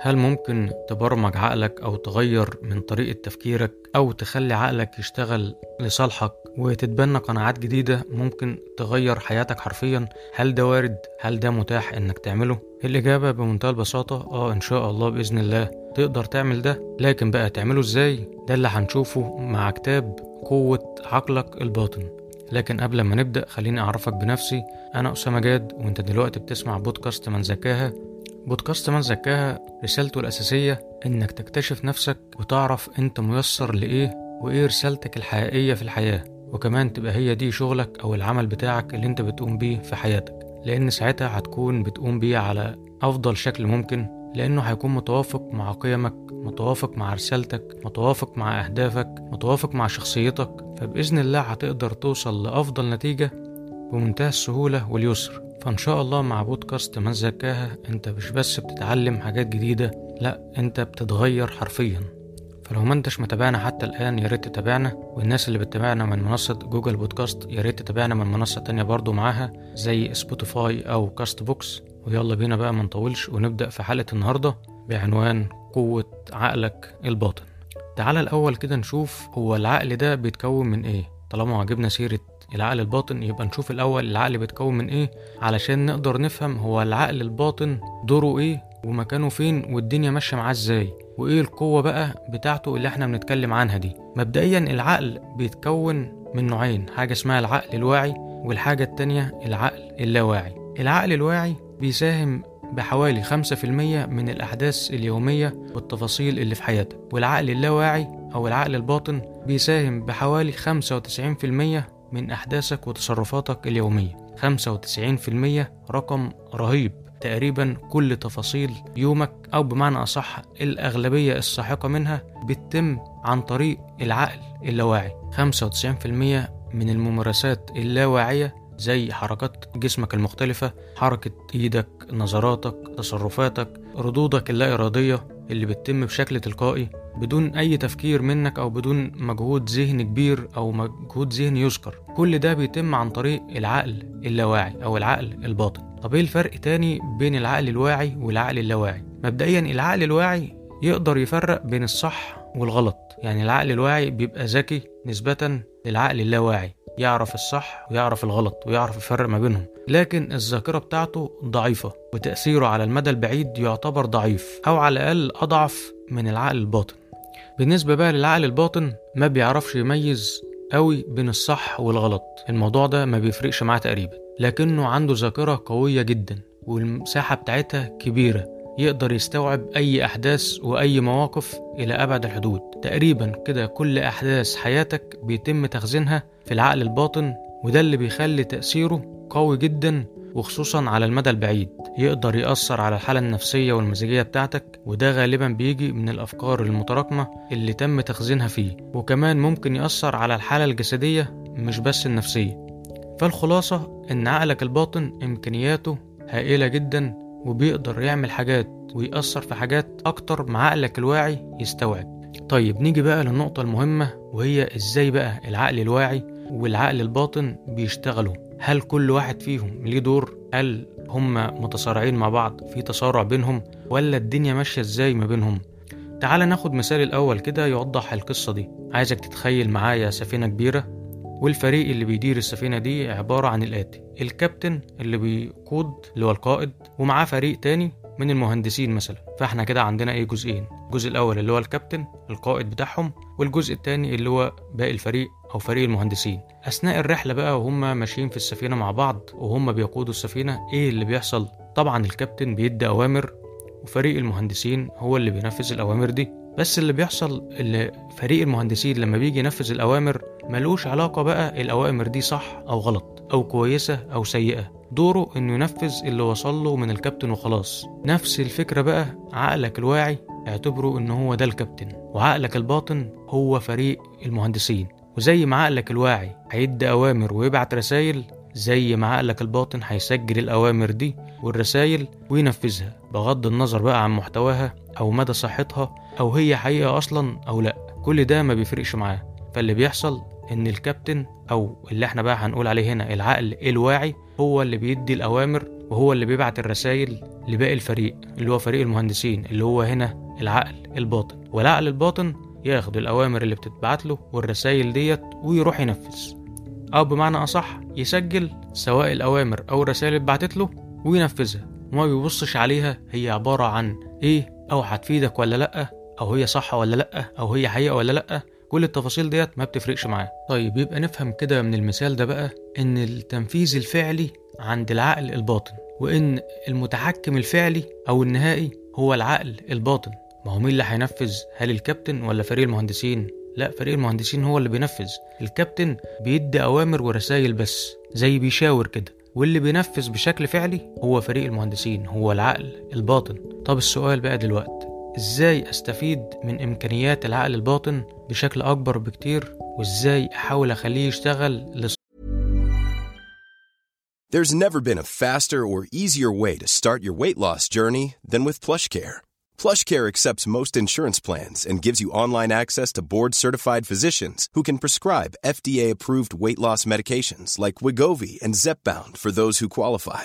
هل ممكن تبرمج عقلك أو تغير من طريقة تفكيرك أو تخلي عقلك يشتغل لصالحك وتتبنى قناعات جديدة ممكن تغير حياتك حرفيا؟ هل ده وارد؟ هل ده متاح إنك تعمله؟ الإجابة بمنتهى البساطة آه إن شاء الله بإذن الله تقدر تعمل ده لكن بقى تعمله إزاي؟ ده اللي هنشوفه مع كتاب قوة عقلك الباطن لكن قبل ما نبدأ خليني أعرفك بنفسي أنا أسامة جاد وأنت دلوقتي بتسمع بودكاست من زكاها بودكاست من زكاها رسالته الأساسية إنك تكتشف نفسك وتعرف أنت ميسر لإيه وإيه رسالتك الحقيقية في الحياة وكمان تبقى هي دي شغلك أو العمل بتاعك اللي أنت بتقوم بيه في حياتك لأن ساعتها هتكون بتقوم بيه على أفضل شكل ممكن لأنه هيكون متوافق مع قيمك متوافق مع رسالتك متوافق مع أهدافك متوافق مع شخصيتك فبإذن الله هتقدر توصل لأفضل نتيجة بمنتهى السهولة واليسر. فإن شاء الله مع بودكاست من زكاها أنت مش بس بتتعلم حاجات جديدة لأ أنت بتتغير حرفيا. فلو ما أنتش متابعنا حتى الآن يا ريت تتابعنا. والناس اللي بتتابعنا من منصة جوجل بودكاست يا ريت تتابعنا من منصة تانية برضو معاها زي سبوتيفاي أو كاست بوكس ويلا بينا بقى منطولش ونبدأ في حلقة النهاردة بعنوان قوة عقلك الباطن. تعال الأول كده نشوف هو العقل ده بيتكون من إيه طالما جبنا سيرة العقل الباطن يبقى نشوف الأول العقل بيتكون من إيه؟ علشان نقدر نفهم هو العقل الباطن دوره إيه؟ ومكانه فين؟ والدنيا ماشية معاه إزاي؟ وإيه القوة بقى بتاعته اللي إحنا بنتكلم عنها دي؟ مبدئيا العقل بيتكون من نوعين حاجة اسمها العقل الواعي والحاجة التانية العقل اللاواعي. العقل الواعي بيساهم بحوالي 5% من الأحداث اليومية والتفاصيل اللي في حياتك. والعقل اللاواعي أو العقل الباطن بيساهم بحوالي 95% من أحداثك وتصرفاتك اليومية. 95% رقم رهيب. تقريبا كل تفاصيل يومك أو بمعنى أصح الأغلبية الساحقة منها بتتم عن طريق العقل اللاواعي. 95% من الممارسات اللاواعية زي حركات جسمك المختلفة حركة إيدك نظراتك تصرفاتك ردودك اللا إرادية اللي بتتم بشكل تلقائي بدون أي تفكير منك أو بدون مجهود ذهني كبير أو مجهود ذهني يذكر. كل ده بيتم عن طريق العقل اللاواعي أو العقل الباطن. طب إيه الفرق تاني بين العقل الواعي والعقل اللاواعي؟ مبدئيا العقل الواعي يقدر يفرق بين الصح والغلط. يعني العقل الواعي بيبقى ذكي نسبة للعقل اللاواعي. يعرف الصح ويعرف الغلط ويعرف يفرق ما بينهم. لكن الذاكرة بتاعته ضعيفة وتأثيره على المدى البعيد يعتبر ضعيف أو على الأقل أضعف من العقل الباطن. بالنسبة بقى للعقل الباطن ما بيعرفش يميز قوي بين الصح والغلط. الموضوع ده ما بيفرقش معاه تقريبا لكنه عنده ذاكرة قوية جدا والمساحة بتاعتها كبيرة. يقدر يستوعب أي أحداث وأي مواقف إلى أبعد الحدود. تقريبا كده كل أحداث حياتك بيتم تخزينها في العقل الباطن وده اللي بيخلي تأثيره قوي جدا وخصوصا على المدى البعيد. يقدر يأثر على الحالة النفسية والمزاجية بتاعتك وده غالبا بيجي من الأفكار المتراكمة اللي تم تخزينها فيه. وكمان ممكن يأثر على الحالة الجسدية مش بس النفسية. فالخلاصة إن عقلك الباطن إمكانياته هائلة جدا وبيقدر يعمل حاجات ويأثر في حاجات أكتر مع عقلك الواعي يستوعب. طيب نيجي بقى للنقطة المهمة وهي إزاي بقى العقل الواعي والعقل الباطن بيشتغلوا؟ هل كل واحد فيهم ليه دور؟ هل هما متصارعين مع بعض؟ في تصارع بينهم؟ ولا الدنيا ماشية إزاي ما بينهم؟ تعال ناخد مثال الأول كده يوضح القصة دي. عايزك تتخيل معايا سفينة كبيرة؟ والفريق اللي بيدير السفينة دي عبارة عن الآتي. الكابتن اللي بيقود اللي هو القائد ومعاه فريق تاني من المهندسين مثلا. فإحنا كده عندنا إيه؟ جزئين. الجزء الأول اللي هو الكابتن القائد بتاعهم والجزء التاني اللي هو باقي الفريق أو فريق المهندسين. أثناء الرحلة بقى وهم ماشيين في السفينة مع بعض وهم بيقودوا السفينة إيه اللي بيحصل؟ طبعا الكابتن بيدي أوامر وفريق المهندسين هو اللي بينفذ الأوامر دي. بس اللي بيحصل اللي فريق المهندسين لما بيجي ينفذ الأوامر ملوش علاقة بقى الأوامر دي صح أو غلط أو كويسة أو سيئة. دوره إنه ينفذ اللي وصل له من الكابتن وخلاص. نفس الفكرة بقى عقلك الواعي اعتبره ان هو ده الكابتن وعقلك الباطن هو فريق المهندسين. وزي ما عقلك الواعي هيدي أوامر ويبعت رسائل زي ما عقلك الباطن هيسجل الأوامر دي والرسائل وينفذها بغض النظر بقى عن محتواها أو مدى صحتها أو هي حقيقة أصلا أو لأ. كل ده ما بيفرقش معاه. فاللي بيحصل إن الكابتن أو اللي إحنا بقى هنقول عليه هنا العقل الواعي هو اللي بيدي الأوامر وهو اللي بيبعت الرسائل لباقي الفريق اللي هو فريق المهندسين اللي هو هنا العقل الباطن. والعقل الباطن ياخد الأوامر اللي بتتبعت له والرسائل ديت ويروح ينفذ. أو بمعنى أصح يسجل سواء الأوامر أو الرسائل اللي اتبعتت له وينفذها. وما بيبصش عليها هي عبارة عن إيه؟ أو هتفيدك ولا لأ؟ أو هي صح ولا لأ؟ أو هي حقيقة ولا لأ؟ كل التفاصيل ديت ما بتفرقش معاه طيب يبقى نفهم كده من المثال ده بقى إن التنفيذ الفعلي عند العقل الباطن وإن المتحكم الفعلي أو النهائي هو العقل الباطن. ما هو مين اللي هينفذ؟ هل الكابتن ولا فريق المهندسين؟ لأ فريق المهندسين هو اللي بينفذ. الكابتن بيدي أوامر ورسائل بس زي بيشاور كده واللي بينفذ بشكل فعلي هو فريق المهندسين هو العقل الباطن. طب السؤال بقى دلوقتي إزاي استفيد من امكانيات العقل الباطن بشكل اكبر بكتير وازاي احاول اخليه يشتغل لص... There's never been a faster or easier way to start your weight loss journey than with PlushCare. PlushCare accepts most insurance plans and gives you online access to board-certified physicians who can prescribe FDA-approved weight loss medications like Wigovi and Zepbound for those who qualify.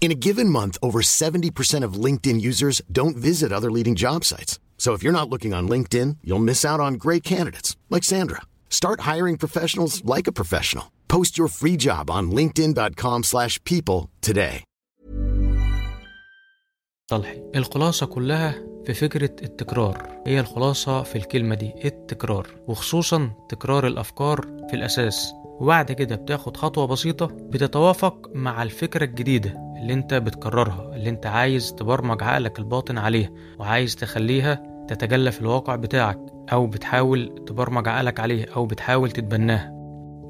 In a given month, over 70% of LinkedIn users don't visit other leading job sites. So if you're not looking on LinkedIn, you'll miss out on great candidates like Sandra. Start hiring professionals like a professional. Post your free job on linkedin.com slash people today. صالحي الخلاصة كلها في فكرة التكرار هي الخلاصة في الكلمة دي التكرار وخصوصا تكرار الأفكار في الأساس وبعد كده بتاخد خطوة بسيطة بتتوافق مع الفكرة الجديدة اللي انت بتكررها اللي انت عايز تبرمج عقلك الباطن عليها وعايز تخليها تتجلى في الواقع بتاعك أو بتحاول تبرمج عقلك عليها أو بتحاول تتبناها.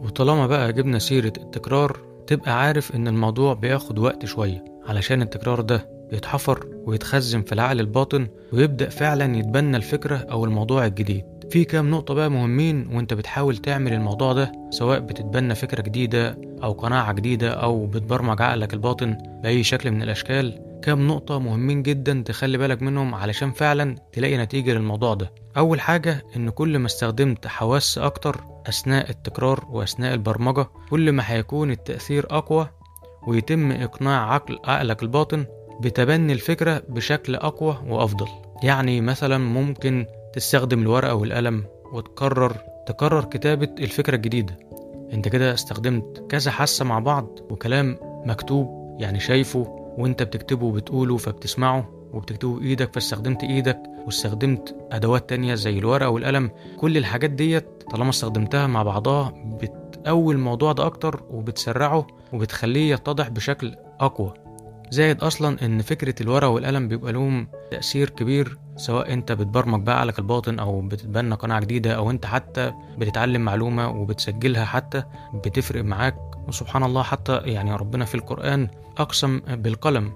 وطالما بقى جبنا سيرة التكرار تبقى عارف إن الموضوع بياخد وقت شوية علشان التكرار ده يتحفر ويتخزن في العقل الباطن ويبدأ فعلا يتبنى الفكرة أو الموضوع الجديد. في كام نقطة بقى مهمين وأنت بتحاول تعمل الموضوع ده سواء بتتبنى فكرة جديدة أو قناعة جديدة أو بتبرمج عقلك الباطن بأي شكل من الأشكال كام نقطة مهمين جدا تخلي بالك منهم علشان فعلا تلاقي نتيجة للموضوع ده. أول حاجة إن كل ما استخدمت حواس أكتر أثناء التكرار وأثناء البرمجة كل ما هيكون التأثير أقوى ويتم إقناع عقل عقلك الباطن بتبني الفكرة بشكل أقوى وأفضل. يعني مثلا ممكن تستخدم الورقة والقلم وتكرر تكرر كتابة الفكرة الجديدة. انت كده استخدمت كذا حاسة مع بعض وكلام مكتوب يعني شايفه وانت بتكتبه وبتقوله فبتسمعه وبتكتبه بإيدك فاستخدمت إيدك واستخدمت أدوات تانية زي الورقة والقلم كل الحاجات ديت طالما استخدمتها مع بعضها بتقوي الموضوع ده أكتر وبتسرعه وبتخليه يتضح بشكل أقوى. زائد أصلا إن فكرة الورقة والقلم بيبقى لهم تأثير كبير سواء أنت بتبرمج بقى عقلك الباطن أو بتتبنى قناعة جديدة أو أنت حتى بتتعلم معلومة وبتسجلها حتى بتفرق معاك. وسبحان الله حتى يعني ربنا في القرآن أقسم بالقلم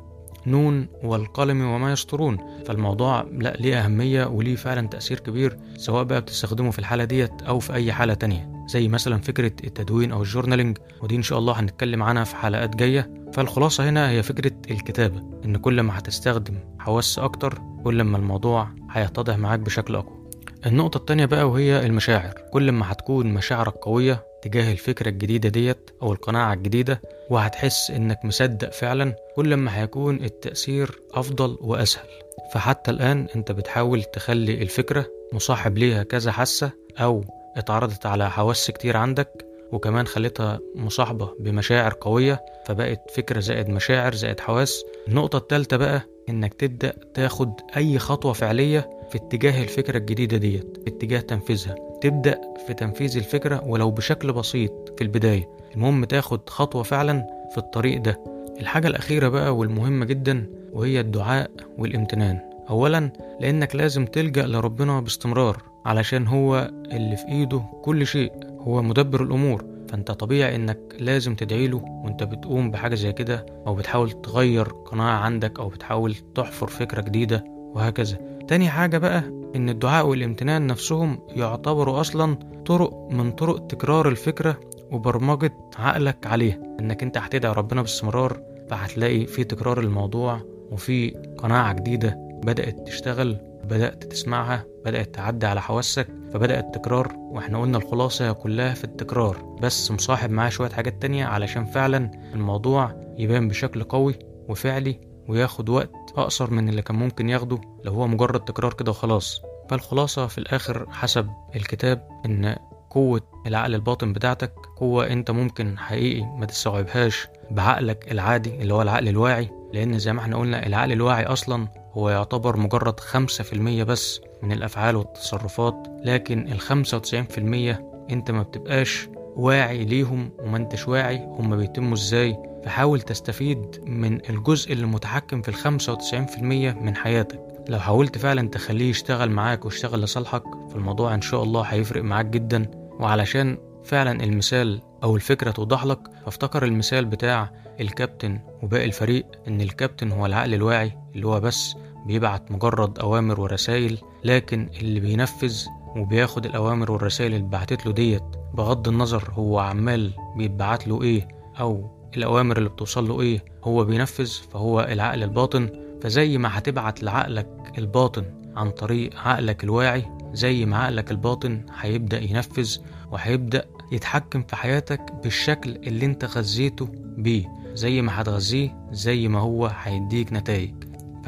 نون والقلم وما يسطرون. فالموضوع لا ليه أهمية وليه فعلا تأثير كبير سواء بقى بتستخدمه في الحالة ديت أو في أي حالة تانية. زي مثلا فكرة التدوين أو الجورنالينج ودي إن شاء الله هنتكلم عنها في حلقات جاية. فالخلاصة هنا هي فكرة الكتابة إن كل ما هتستخدم حواس أكتر كل ما الموضوع هيتضح معاك بشكل أقوى. النقطة التانية بقى وهي المشاعر كل ما هتكون مشاعرك قوية تجاه الفكرة الجديدة ديت أو القناعة الجديدة وهتحس إنك مصدق فعلا كل ما هيكون التأثير أفضل وأسهل. فحتى الآن أنت بتحاول تخلي الفكرة مصاحب ليها كذا حاسة أو اتعرضت على حواس كتير عندك وكمان خليتها مصاحبة بمشاعر قوية فبقت فكرة زائد مشاعر زائد حواس. النقطة التالتة بقى إنك تبدأ تاخد أي خطوة فعلية في اتجاه الفكرة الجديدة ديت في اتجاه تنفيذها. تبدأ في تنفيذ الفكرة ولو بشكل بسيط في البداية. المهم تاخد خطوة فعلا في الطريق ده. الحاجة الأخيرة بقى والمهمة جدا وهي الدعاء والامتنان. أولا لأنك لازم تلجأ لربنا باستمرار. علشان هو اللي في إيده كل شيء هو مدبر الأمور. فأنت طبيعي إنك لازم تدعيله وأنت بتقوم بحاجة زي كده أو بتحاول تغير قناعة عندك أو بتحاول تحفر فكرة جديدة وهكذا. تاني حاجة بقى إن الدعاء والامتنان نفسهم يعتبروا أصلا طرق من طرق تكرار الفكرة وبرمجة عقلك عليها. إنك أنت هتدعي ربنا باستمرار فهتلاقي في تكرار الموضوع وفي قناعة جديدة بدأت تشتغل بدأت تسمعها بدأت تعدي على حواسك فبدأ التكرار وإحنا قلنا الخلاصة كلها في التكرار. بس مصاحب معاه شوية حاجات تانية علشان فعلا الموضوع يبان بشكل قوي وفعلي وياخد وقت أقصر من اللي كان ممكن ياخده لو هو مجرد تكرار كده وخلاص. فالخلاصة في الآخر حسب الكتاب إن قوة العقل الباطن بتاعتك قوة أنت ممكن حقيقي ما تستوعبهاش بعقلك العادي اللي هو العقل الواعي لأن زي ما إحنا قلنا العقل الواعي أصلا هو يعتبر مجرد خمسة في المية بس من الأفعال والتصرفات لكن الخمسة وتسعين في المية أنت ما بتبقاش واعي ليهم وما أنتش واعي هما بيتموا إزاي. فحاول تستفيد من الجزء اللي متحكم في الخمسة وتسعين في المية من حياتك. لو حاولت فعلا تخليه يشتغل معاك ويشتغل لصالحك فالموضوع إن شاء الله هيفرق معاك جدا. وعلشان فعلا المثال أو الفكرة توضح لك فافتكر المثال بتاع الكابتن وباقي الفريق إن الكابتن هو العقل الواعي. اللي هو بس بيبعت مجرد أوامر ورسائل لكن اللي بينفذ وبياخد الأوامر والرسائل اللي بعتت له ديت بغض النظر هو عمال بيتبعت له إيه أو الأوامر اللي بتوصل له إيه هو بينفذ فهو العقل الباطن. فزي ما هتبعت لعقلك الباطن عن طريق عقلك الواعي زي ما عقلك الباطن هيبدأ ينفذ وهيبدأ يتحكم في حياتك بالشكل اللي انت غذيته بيه. زي ما هتغذيه زي ما هو هيديك نتائج.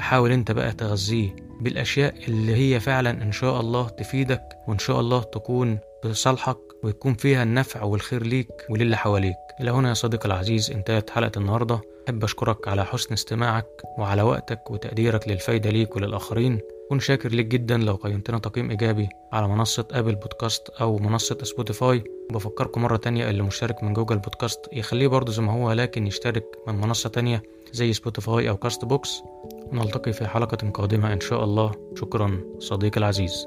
فحاول انت بقى تغذيه بالأشياء اللي هي فعلا إن شاء الله تفيدك وإن شاء الله تكون بصالحك ويكون فيها النفع والخير ليك وللي حواليك. إلى هنا يا صديقي العزيز انتهت حلقة النهاردة. أحب أشكرك على حسن استماعك وعلى وقتك وتقديرك للفايدة ليك وللآخرين كن شاكر ليك جدا لو قيمتنا تقييم إيجابي على منصة أبل بودكاست أو منصة سبوتيفاي. وبفكركم مرة تانية اللي مشترك من جوجل بودكاست يخليه برضه زي ما هو لكن يشترك من منصة تانية زي سبوتيفاي أو كاست بوكس. ونلتقي في حلقة قادمة إن شاء الله. شكرا صديقي العزيز.